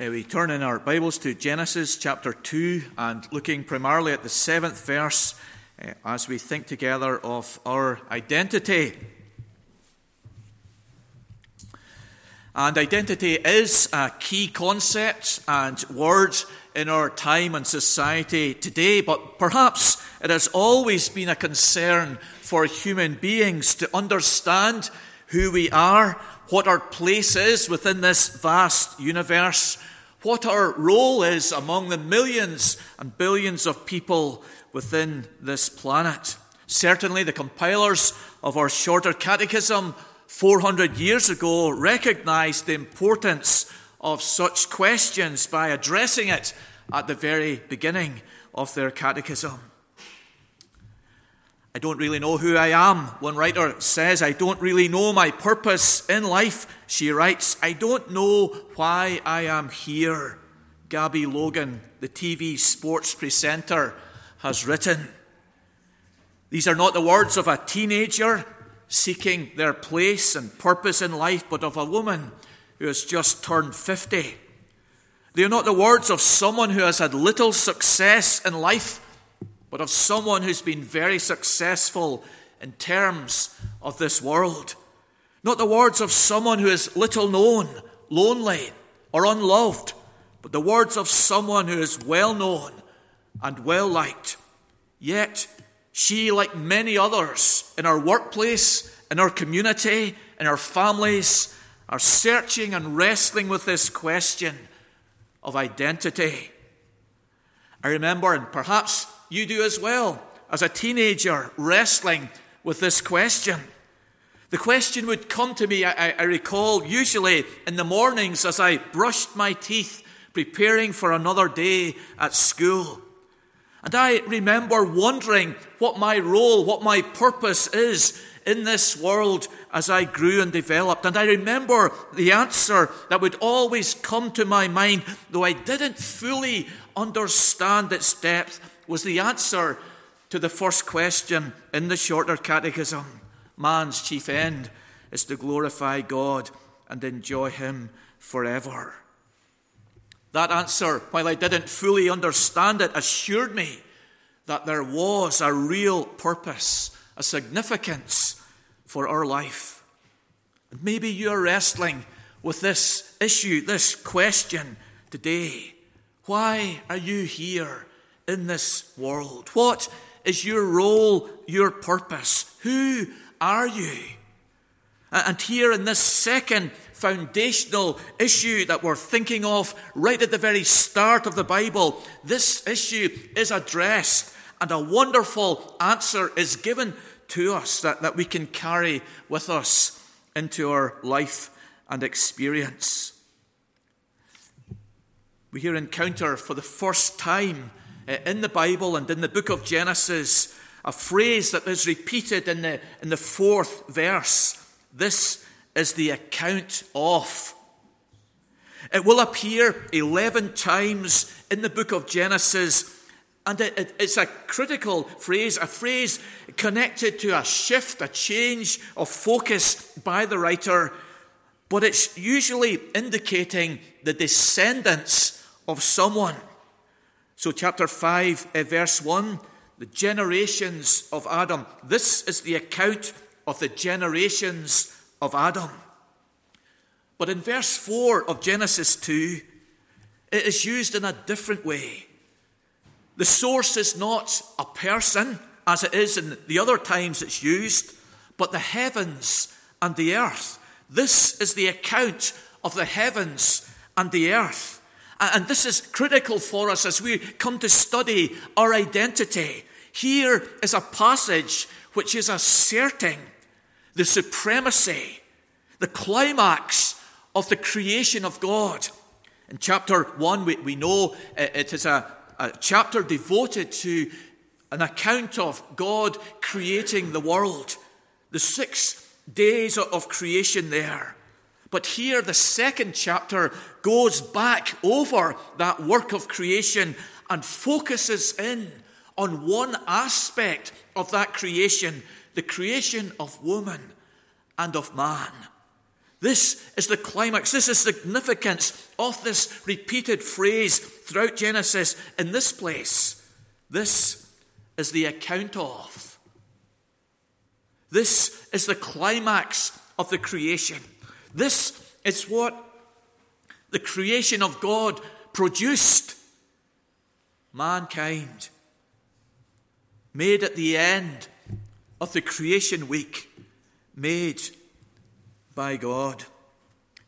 Uh, we turn in our Bibles to Genesis chapter 2 and looking primarily at the seventh verse uh, as we think together of our identity. And identity is a key concept and word in our time and society today, but perhaps it has always been a concern for human beings to understand who we are, what our place is within this vast universe, what our role is among the millions and billions of people within this planet. Certainly, the compilers of our shorter catechism 400 years ago recognized the importance of such questions by addressing it at the very beginning of their catechism. I don't really know who I am. One writer says, I don't really know my purpose in life. She writes, I don't know why I am here. Gabby Logan, the TV sports presenter, has written. These are not the words of a teenager seeking their place and purpose in life, but of a woman who has just turned 50. They are not the words of someone who has had little success in life, but of someone who's been very successful in terms of this world. Not the words of someone who is little known, lonely, or unloved, but the words of someone who is well known and well liked. Yet, she, like many others in our workplace, in our community, in our families, are searching and wrestling with this question of identity. I remember, and perhaps you do as well, as a teenager wrestling with this question. The question would come to me, I, I, recall, usually in the mornings as I brushed my teeth, preparing for another day at school. And I remember wondering what my role, what my purpose is in this world as I grew and developed. And I remember the answer that would always come to my mind, though I didn't fully understand its depth, was the answer to the first question in the shorter catechism Man's chief end is to glorify God and enjoy Him forever. That answer, while I didn't fully understand it, assured me that there was a real purpose, a significance for our life. And maybe you're wrestling with this issue, this question today. Why are you here in this world? What is your role, your purpose? Who are you? And here in this second foundational issue that we're thinking of right at the very start of the Bible, this issue is addressed and a wonderful answer is given to us that, that we can carry with us into our life and experience. We here encounter for the first time Uh, in the Bible and in the book of Genesis a phrase that is repeated in the, in the fourth verse. This is the account of. It will appear 11 times in the book of Genesis, and it, it, it's a critical phrase, a phrase connected to a shift, a change of focus by the writer, but it's usually indicating the descendants of someone. So, chapter 5, uh, verse 1, the generations of Adam. This is the account of the generations of Adam. But in verse 4 of Genesis 2, it is used in a different way. The source is not a person, as it is in the other times it's used, but the heavens and the earth. This is the account of the heavens and the earth. And this is critical for us as we come to study our identity. Here is a passage which is asserting the supremacy, the climax of the creation of God. In chapter 1, we, we know uh, it is a, a chapter devoted to an account of God creating the world, the six days of creation there. But here, the second chapter goes back over that work of creation and focuses in on one aspect of that creation the creation of woman and of man. This is the climax. This is the significance of this repeated phrase throughout Genesis in this place. This is the account of. This is the climax of the creation. This is what the creation of God produced. Mankind, made at the end of the creation week, made by God.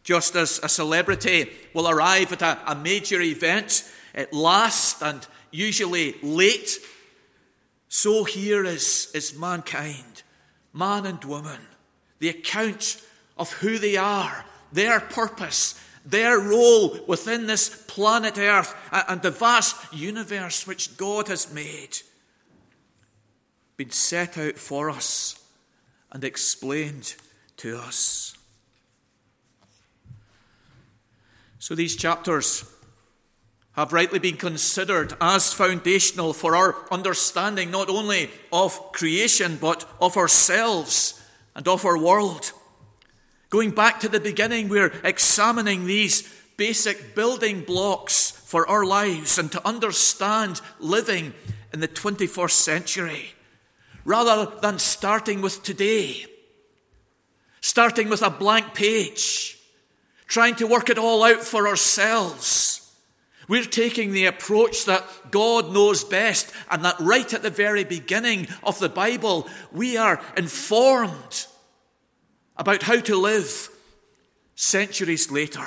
Just as a celebrity will arrive at a, a major event at last and usually late, so here is, is mankind, man and woman, the account of who they are, their purpose, their role within this planet Earth and the vast universe which God has made, been set out for us and explained to us. So these chapters have rightly been considered as foundational for our understanding not only of creation but of ourselves and of our world. Going back to the beginning, we're examining these basic building blocks for our lives and to understand living in the 21st century rather than starting with today, starting with a blank page, trying to work it all out for ourselves. We're taking the approach that God knows best, and that right at the very beginning of the Bible, we are informed about how to live centuries later.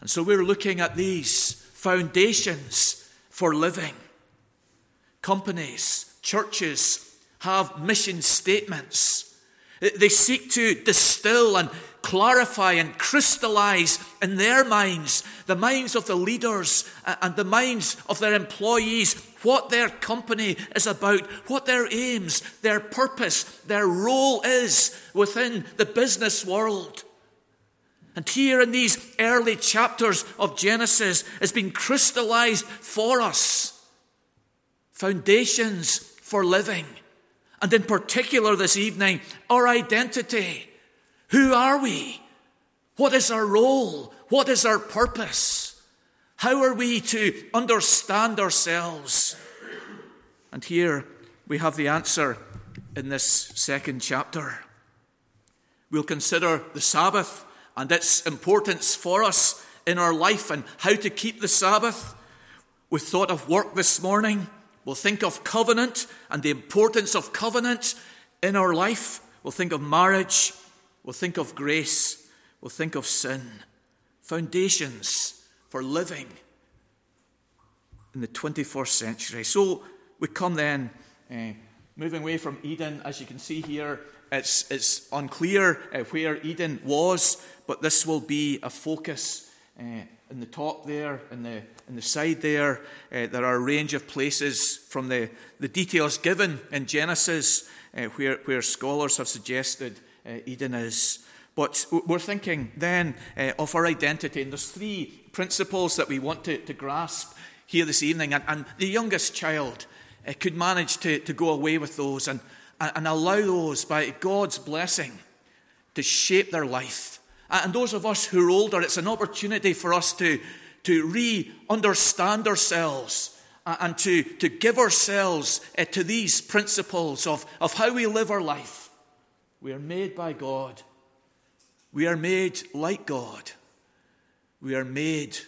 And so we're looking at these foundations for living. Companies, churches have mission statements. They seek to distill and clarify and crystallize in their minds, the minds of the leaders uh, and the minds of their employees, what their company is about, what their aims, their purpose, their role is within the business world. And here in these early chapters of Genesis has been crystallized for us foundations for living. And in particular this evening, our identity. Who are we? What is our role? What is our purpose? How are we to understand ourselves? And here we have the answer in this second chapter. We'll consider the Sabbath and its importance for us in our life and how to keep the Sabbath. We thought of work this morning. We'll think of covenant and the importance of covenant in our life. We'll think of marriage We'll think of grace. We'll think of sin. Foundations for living in the 21st century. So we come then, uh, moving away from Eden, as you can see here, it's, it's unclear uh, where Eden was, but this will be a focus uh, in the top there, in the, in the side there. Uh, there are a range of places from the, the details given in Genesis where, where scholars have suggested Eden is. But we're thinking then uh, of our identity, and there's three principles that we want to, to grasp here this evening. And, and the youngest child uh, could manage to, to go away with those and, and allow those, by God's blessing, to shape their life. And those of us who are older, it's an opportunity for us to, to re understand ourselves and to, to give ourselves uh, to these principles of, of how we live our life. We are made by God. We are made like God. We are made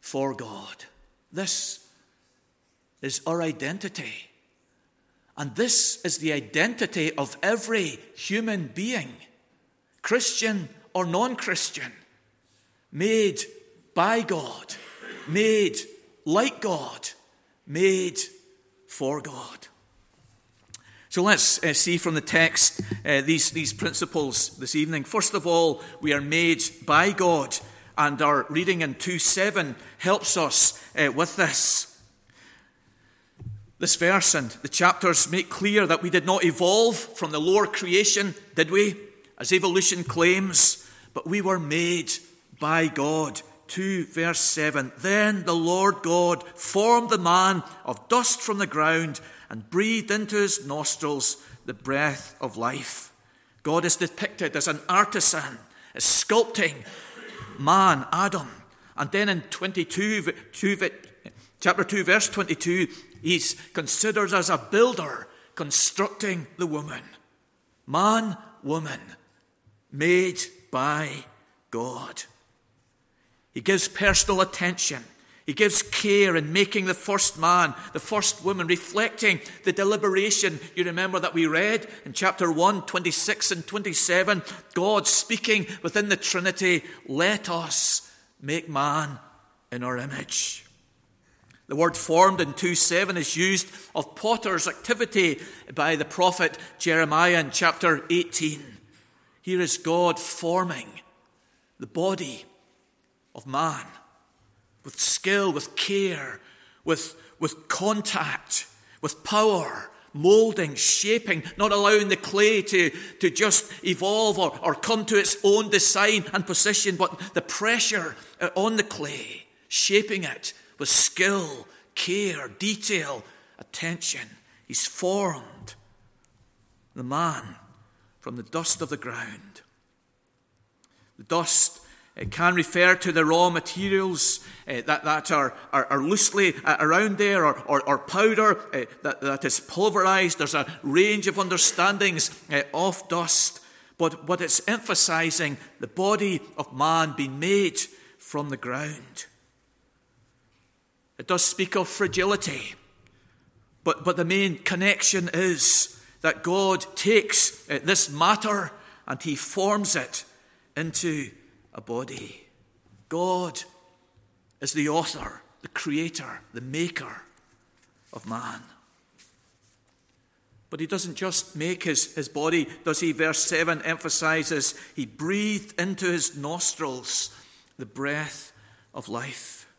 for God. This is our identity. And this is the identity of every human being, Christian or non Christian, made by God, made like God, made for God. So let's uh, see from the text uh, these, these principles this evening. First of all, we are made by God, and our reading in 2 7 helps us uh, with this. This verse and the chapters make clear that we did not evolve from the lower creation, did we? As evolution claims, but we were made by God. 2 verse 7 Then the Lord God formed the man of dust from the ground and breathed into his nostrils the breath of life. God is depicted as an artisan a sculpting man, Adam. And then in 22, chapter 2, verse 22, he's considered as a builder constructing the woman. Man, woman, made by God. He gives personal attention. He gives care in making the first man, the first woman, reflecting the deliberation you remember that we read in chapter 1, 26 and 27. God speaking within the Trinity, let us make man in our image. The word formed in 2 7 is used of potter's activity by the prophet Jeremiah in chapter 18. Here is God forming the body of man with skill, with care, with, with contact, with power, molding, shaping, not allowing the clay to, to just evolve or, or come to its own design and position, but the pressure uh, on the clay, shaping it with skill, care, detail, attention. He's formed the man from the dust of the ground. The dust it can refer to the raw materials uh, that, that are, are, are loosely uh, around there or, or, or powder uh, that, that is pulverized. There's a range of understandings of dust, but, but it's emphasizing the body of man being made from the ground. It does speak of fragility, but, but the main connection is that God takes this matter and he forms it into a body. God is the author, the creator, the maker of man. But he doesn't just make his, his body, does he? Verse 7 emphasizes he breathed into his nostrils the breath of life.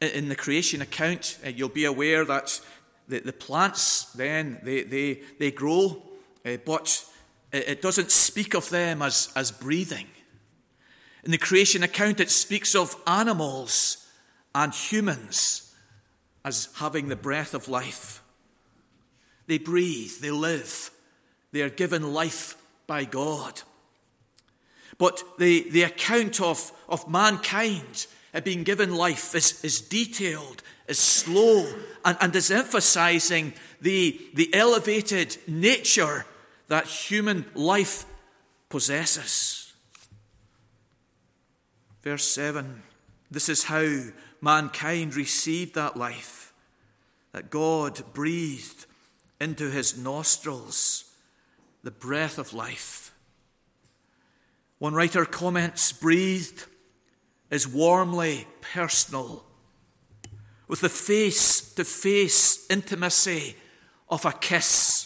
In the creation account, uh, you'll be aware that the, the plants then they, they, they grow, uh, but it doesn't speak of them as, as breathing. In the creation account, it speaks of animals and humans as having the breath of life. They breathe, they live, they are given life by God. But the, the account of, of mankind uh, being given life is, is detailed, is slow, and, and is emphasizing the, the elevated nature that human life possesses. Verse 7 this is how mankind received that life, that God breathed into his nostrils the breath of life. One writer comments breathed is warmly personal, with the face to face intimacy of a kiss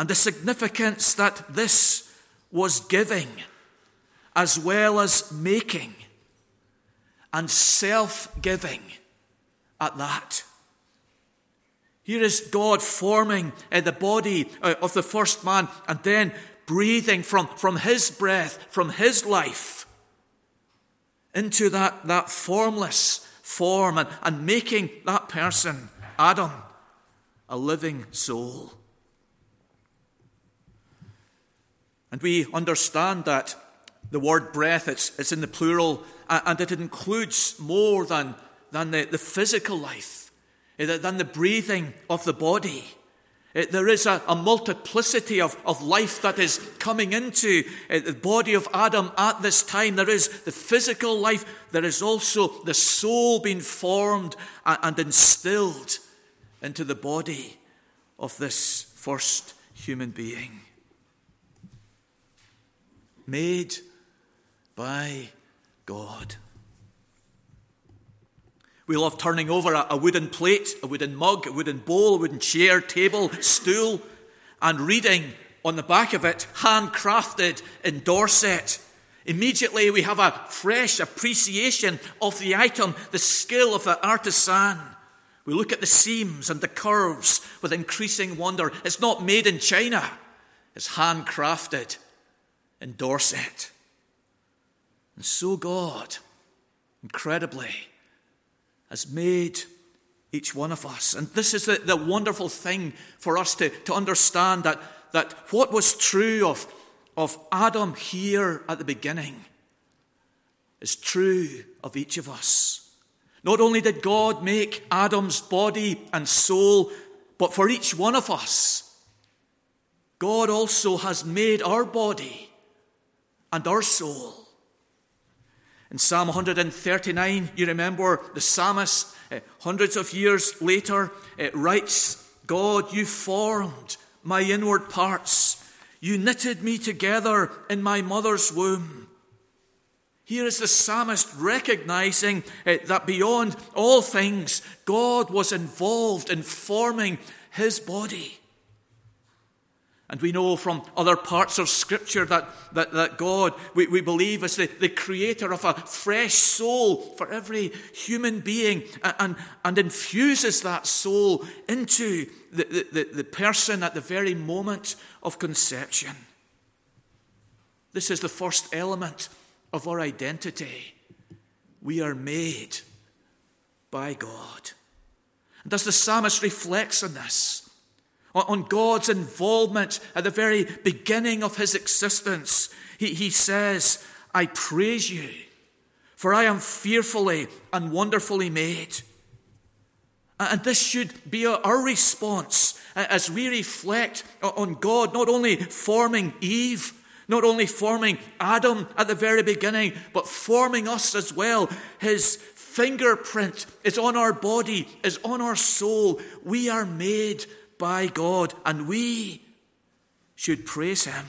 and the significance that this was giving as well as making and self giving at that. Here is God forming uh, the body uh, of the first man and then breathing from, from his breath, from his life, into that, that formless form and, and making that person, Adam, a living soul. And we understand that the word breath, it's, it's in the plural, and it includes more than, than the, the physical life, eh, than the breathing of the body. Eh, there is a, a, multiplicity of, of life that is coming into eh, the body of Adam at this time. There is the physical life, there is also the soul being formed and instilled into the body of this first human being made by God. We love turning over a, wooden plate, a wooden mug, a wooden bowl, a wooden chair, table, stool, and reading on the back of it, handcrafted in Dorset. Immediately we have a fresh appreciation of the item, the skill of the artisan. We look at the seams and the curves with increasing wonder. It's not made in China, it's handcrafted in Dorset. And so God, incredibly, has made each one of us. And this is the, the wonderful thing for us to, to understand that, that what was true of, of Adam here at the beginning is true of each of us. Not only did God make Adam's body and soul, but for each one of us, God also has made our body and our soul. In Psalm 139, you remember the psalmist, uh, hundreds of years later, it writes, God, you formed my inward parts. You knitted me together in my mother's womb. Here is the psalmist recognizing uh, that beyond all things, God was involved in forming his body. And we know from other parts of Scripture that, that, that God, we, we believe, is the, the creator of a fresh soul for every human being and, and infuses that soul into the, the, the person at the very moment of conception. This is the first element of our identity. We are made by God. And as the psalmist reflects on this, on God's involvement at the very beginning of his existence, he, he says, I praise you, for I am fearfully and wonderfully made. And this should be our response as we reflect on God not only forming Eve, not only forming Adam at the very beginning, but forming us as well. His fingerprint is on our body, is on our soul. We are made by God, and we should praise Him.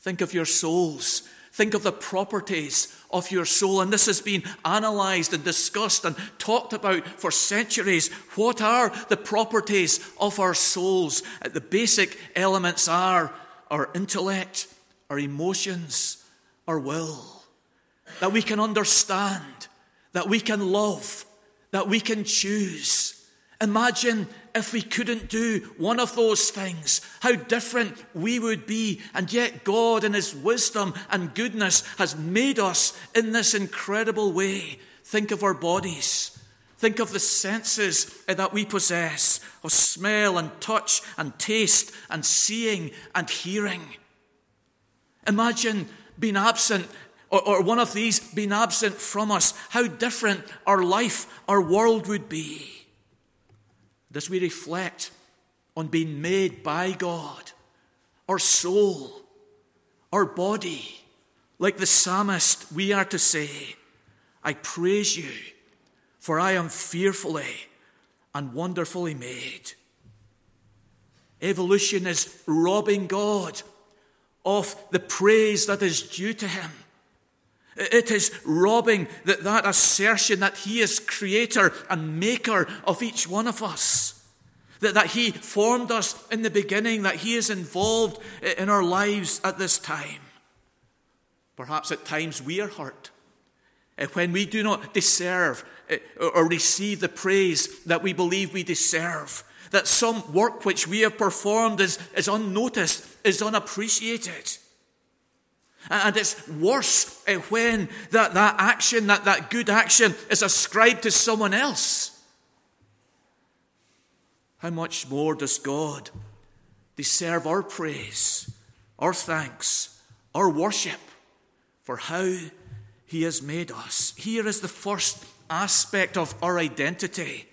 Think of your souls. Think of the properties of your soul. And this has been analyzed and discussed and talked about for centuries. What are the properties of our souls? The basic elements are our intellect, our emotions, our will. That we can understand, that we can love, that we can choose. Imagine if we couldn't do one of those things, how different we would be. And yet, God, in His wisdom and goodness, has made us in this incredible way. Think of our bodies. Think of the senses that we possess of smell and touch and taste and seeing and hearing. Imagine being absent, or, or, one of these being absent from us, how different our life, our world would be. As we reflect on being made by God, our soul, our body, like the psalmist, we are to say, I praise you for I am fearfully and wonderfully made. Evolution is robbing God of the praise that is due to him. It is robbing that, that assertion that he is creator and maker of each one of us. That, that he formed us in the beginning, that he is involved in our lives at this time. Perhaps at times we are hurt when we do not deserve Eh, or receive the praise that we believe we deserve. That some work which we have performed is, is unnoticed, is unappreciated. And it's worse eh, when that, that action, that, that good action, is ascribed to someone else. How much more does God deserve our praise, our thanks, our worship for how He has made us? Here is the first aspect of our identity.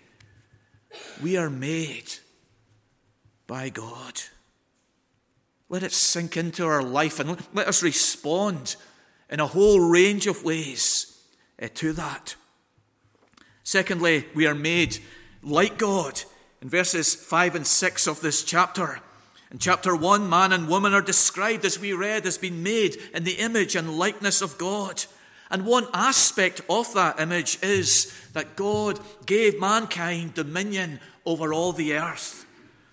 We are made by God. Let it sink into our life and let us respond in a whole range of ways uh, to that. Secondly, we are made like God in verses 5 and 6 of this chapter. In chapter 1, man and woman are described, as we read, as being made in the image and likeness of God. And one aspect of that image is that God gave mankind dominion over all the earth.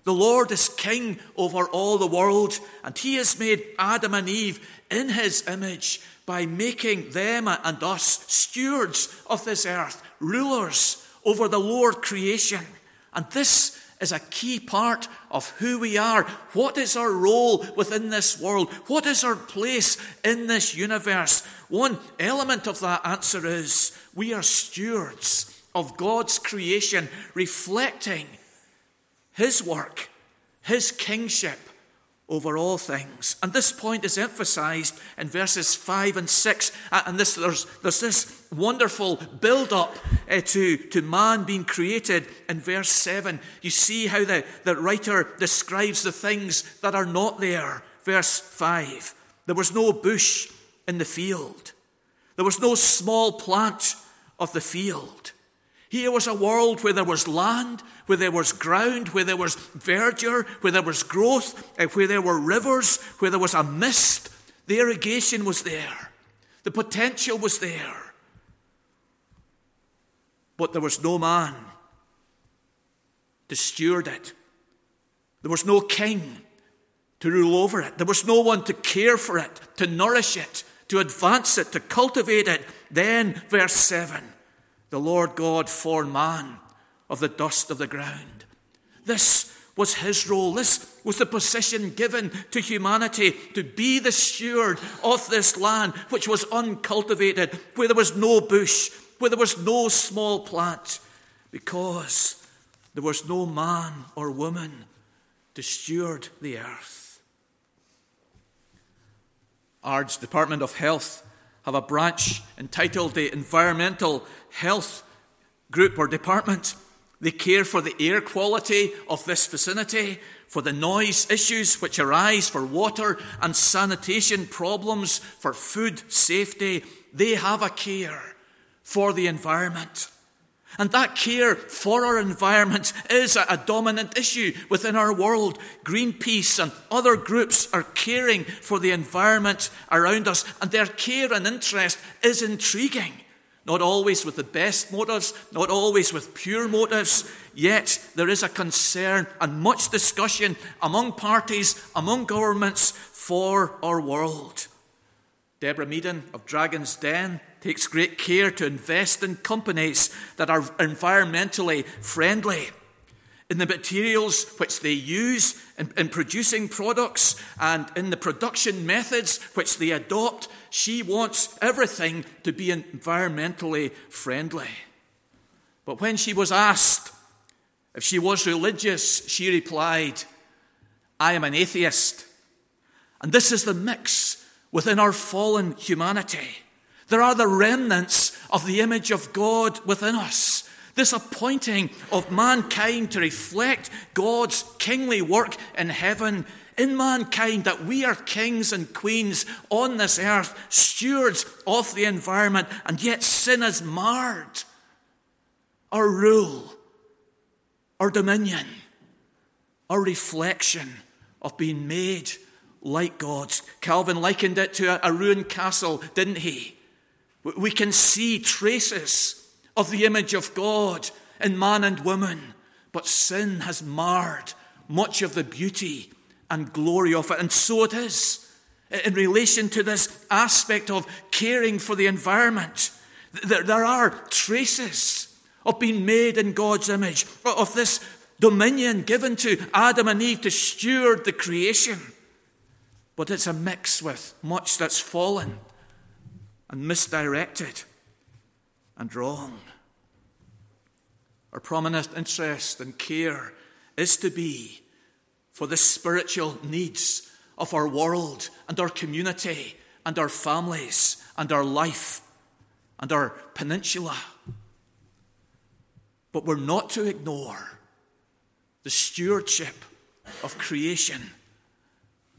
The Lord is king over all the world, and he has made Adam and Eve in his image by making them and us stewards of this earth, rulers over the Lord creation. And this is a key part of who we are. What is our role within this world? What is our place in this universe? One element of that answer is we are stewards of God's creation, reflecting His work, His kingship over all things. And this point is emphasized in verses 5 and 6. And this, there's, there's this wonderful build up uh, to, to man being created in verse 7. You see how the, the writer describes the things that are not there. Verse 5 There was no bush in the field, there was no small plant of the field. Here was a world where there was land, where there was ground, where there was verdure, where there was growth, where there were rivers, where there was a mist. The irrigation was there, the potential was there. But there was no man to steward it, there was no king to rule over it, there was no one to care for it, to nourish it, to advance it, to cultivate it. Then, verse 7 the Lord God formed man of the dust of the ground. This was his role. This was the position given to humanity to be the steward of this land, which was uncultivated, where there was no bush, where there was no small plant, because there was no man or woman to steward the earth. Ards Department of Health have a branch entitled the Environmental Health Group or Department. They care for the air quality of this vicinity, for the noise issues which arise, for water and sanitation problems, for food safety. They have a care for the environment. And that care for our environment is a, dominant issue within our world. Greenpeace and other groups are caring for the environment around us, and their care and interest is intriguing. Not always with the best motives, not always with pure motives, yet there is a concern and much discussion among parties, among governments for our world. Deborah Meaden of Dragon's Den takes great care to invest in companies that are environmentally friendly. In the materials which they use in, in, producing products and in the production methods which they adopt, she wants everything to be environmentally friendly. But when she was asked if she was religious, she replied, I am an atheist. And this is the mix within our fallen humanity. There are the remnants of the image of God within us. This appointing of mankind to reflect God's kingly work in heaven, in mankind, that we are kings and queens on this earth, stewards of the environment, and yet sin has marred our rule, our dominion, our reflection of being made like God's. Calvin likened it to a, ruined castle, didn't he? We can see traces of the image of God in man and woman, but sin has marred much of the beauty and glory of it. And so it is in relation to this aspect of caring for the environment. There are traces of being made in God's image, of this dominion given to Adam and Eve to steward the creation. But it's a mix with much that's fallen and misdirected and wrong. Our prominent interest and care is to be for the spiritual needs of our world and our community and our families and our life and our peninsula. But we're not to ignore the stewardship of creation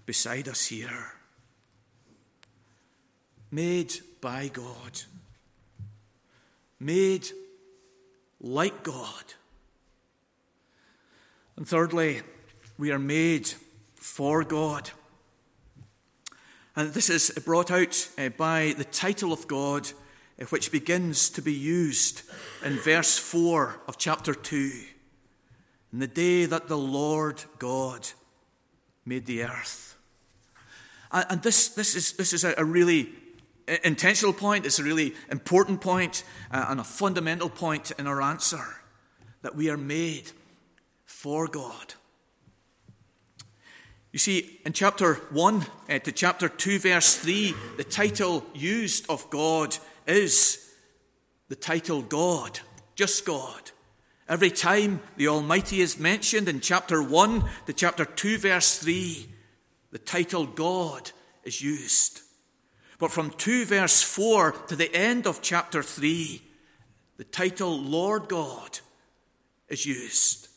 beside us here. Made by God, made like God. And thirdly, we are made for God. And this is brought out uh, by the title of God, uh, which begins to be used in verse 4 of chapter 2. In the day that the Lord God made the earth. And this, this is, this is a really intentional point, it's a really important point uh, and a fundamental point in our answer that we are made for God. You see, in chapter 1 uh, to chapter 2, verse 3, the title used of God is the title God, just God. Every time the Almighty is mentioned in chapter 1 to chapter 2, verse 3, the title God is used. But from 2 verse 4 to the end of chapter 3, the title Lord God is used.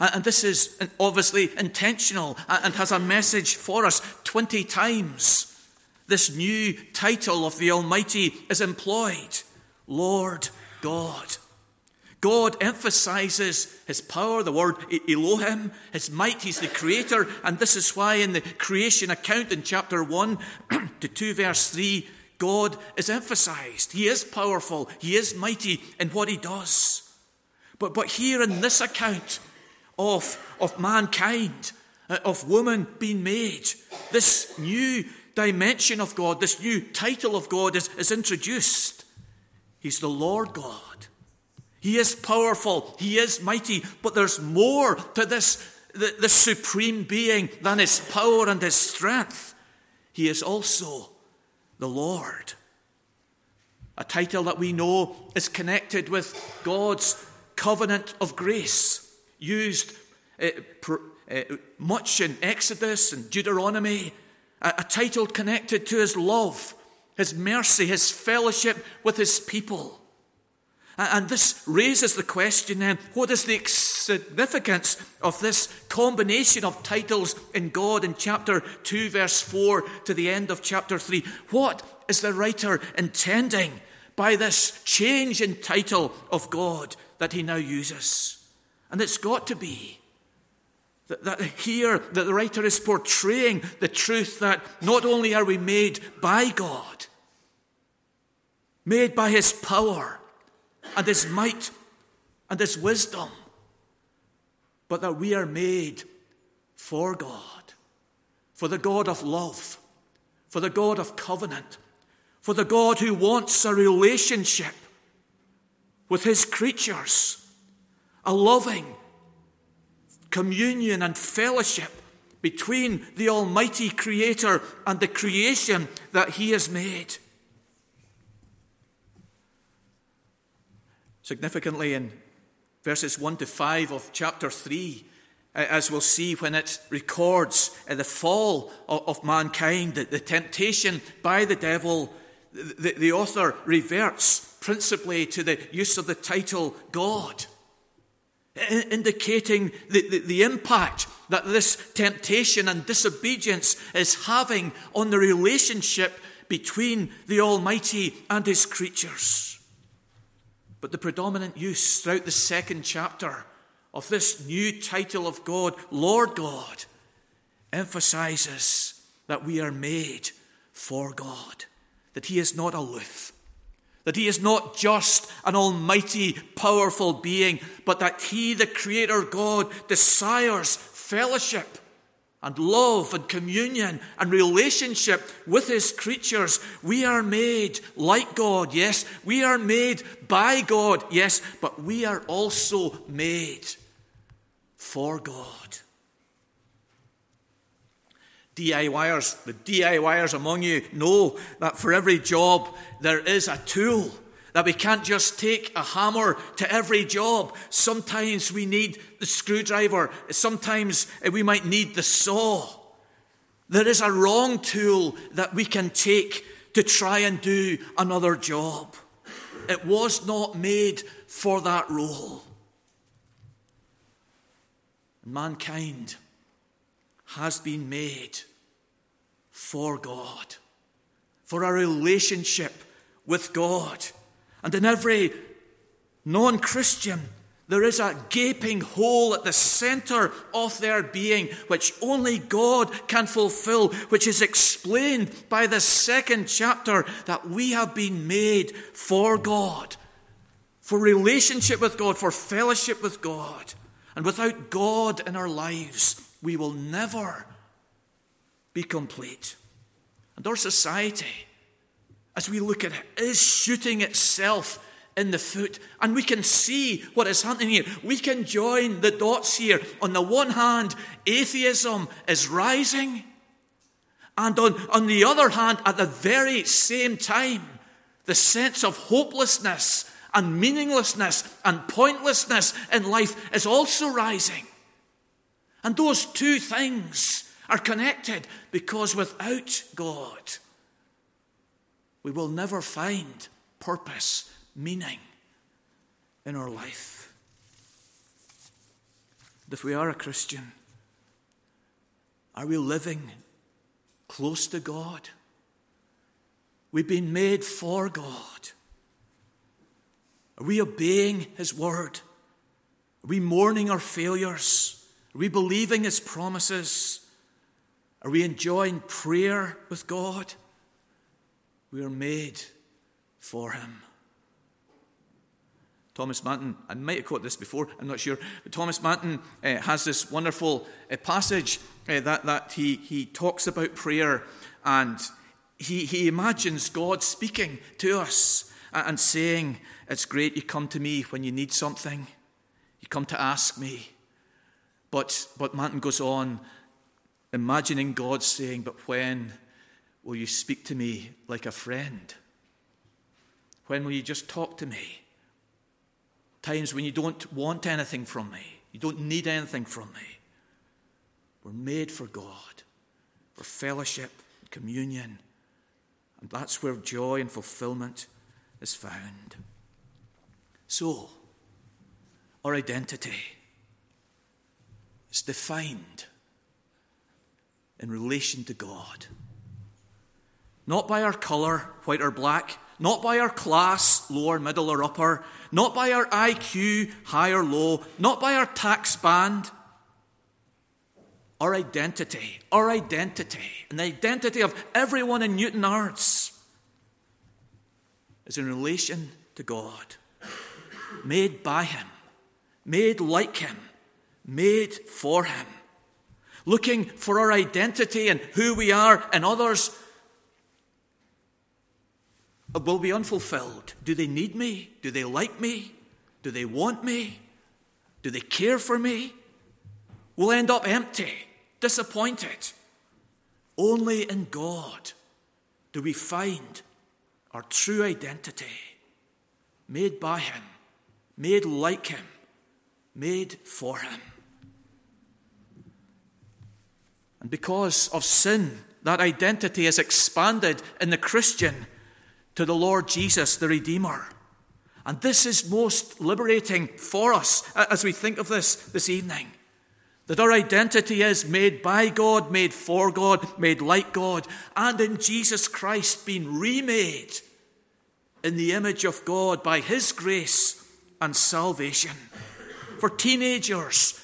And this is obviously intentional and has a message for us 20 times. This new title of the Almighty is employed Lord God. God emphasizes his power, the word Elohim, his might, he's the creator, and this is why in the creation account in chapter 1 to 2, verse 3, God is emphasized. He is powerful, he is mighty in what he does. But, but here in this account of, of mankind, uh, of woman being made, this new dimension of God, this new title of God is, is introduced. He's the Lord God. He is powerful, He is mighty, but there's more to this, the, supreme being than His power and His strength. He is also the Lord. A title that we know is connected with God's covenant of grace, used uh, pr- uh, much in Exodus and Deuteronomy, a, a title connected to His love, His mercy, His fellowship with His people. And this raises the question then what is the significance of this combination of titles in God in chapter 2, verse 4 to the end of chapter 3? What is the writer intending by this change in title of God that he now uses? And it's got to be that, that here that the writer is portraying the truth that not only are we made by God, made by his power, and His might and His wisdom, but that we are made for God, for the God of love, for the God of covenant, for the God who wants a relationship with His creatures, a loving communion and fellowship between the Almighty Creator and the creation that He has made. Significantly, in verses 1 to 5 of chapter 3, as we'll see when it records uh, the fall of mankind, the temptation by the devil, the author reverts principally to the use of the title God, indicating the impact that this temptation and disobedience is having on the relationship between the Almighty and His creatures. But the predominant use throughout the second chapter of this new title of God, Lord God, emphasizes that we are made for God, that He is not aloof, that He is not just an almighty, powerful being, but that He, the Creator God, desires fellowship and love and communion and relationship with his creatures. We are made like God, yes. We are made by God, yes. But we are also made for God. DIYers, the DIYers among you know that for every job there is a tool that we can't just take a hammer to every job. Sometimes we need the screwdriver. Sometimes eh, we might need the saw. There is a wrong tool that we can take to try and do another job. It was not made for that role. Mankind has been made for God, for a relationship with God. And in every non Christian, there is a gaping hole at the center of their being, which only God can fulfill, which is explained by the second chapter that we have been made for God, for relationship with God, for fellowship with God. And without God in our lives, we will never be complete. And our society, as we look at it, is shooting itself in the foot. And we can see what is happening here. We can join the dots here. On the one hand, atheism is rising. And on, on the other hand, at the very same time, the sense of hopelessness and meaninglessness and pointlessness in life is also rising. And those two things are connected because without God, we will never find purpose, meaning in our life. if we are a Christian, are we living close to God? We've been made for God. Are we obeying His word? Are we mourning our failures? Are we believing His promises? Are we enjoying prayer with God? We are made for Him. Thomas Manton, I might have quoted this before, I'm not sure, but Thomas Manton uh, has this wonderful uh, passage uh, that, that he, he talks about prayer and he, he imagines God speaking to us and saying, It's great you come to me when you need something, you come to ask me. But, but Manton goes on, imagining God saying, But when will you speak to me like a friend? When will you just talk to me? Times when you don't want anything from me, you don't need anything from me. We're made for God, for fellowship, communion, and that's where joy and fulfillment is found. So, our identity is defined in relation to God. Not by our colour, white or black, not by our class, lower, middle, or upper, not by our IQ, high or low, not by our tax band. Our identity, our identity, and the identity of everyone in Newtownards is in relation to God, made by Him, made like Him, made for Him. Looking for our identity and who we are in others will be unfulfilled. Do they need me? Do they like me? Do they want me? Do they care for me? We'll end up empty, disappointed. Only in God do we find our true identity, made by Him, made like Him, made for Him. And because of sin, that identity is expanded in the Christian to the Lord Jesus, the Redeemer. And this is most liberating for us as we think of this this evening. That our identity is made by God, made for God, made like God, and in Jesus Christ being remade in the image of God by His grace and salvation. For teenagers,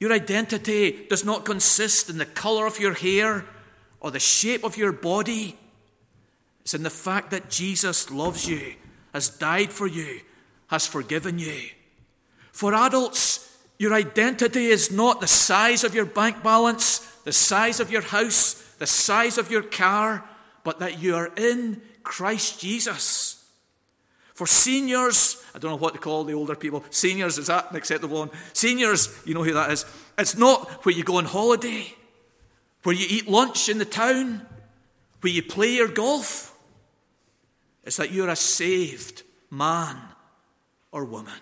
your identity does not consist in the colour of your hair or the shape of your body it's in the fact that Jesus loves you, has died for you, has forgiven you. For adults, your identity is not the size of your bank balance, the size of your house, the size of your car, but that you are in Christ Jesus. For seniors, I don't know what to call the older people. Seniors, is that an acceptable one? Seniors, you know who that is. It's not where you go on holiday, where you eat lunch in the town, where you play your golf. It's that you're a saved man or woman.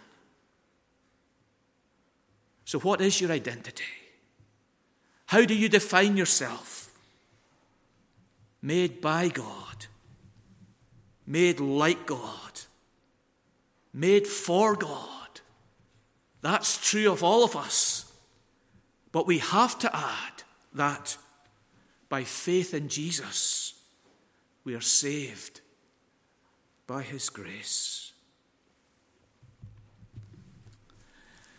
So, what is your identity? How do you define yourself? Made by God, made like God, made for God. That's true of all of us. But we have to add that by faith in Jesus, we are saved by His grace.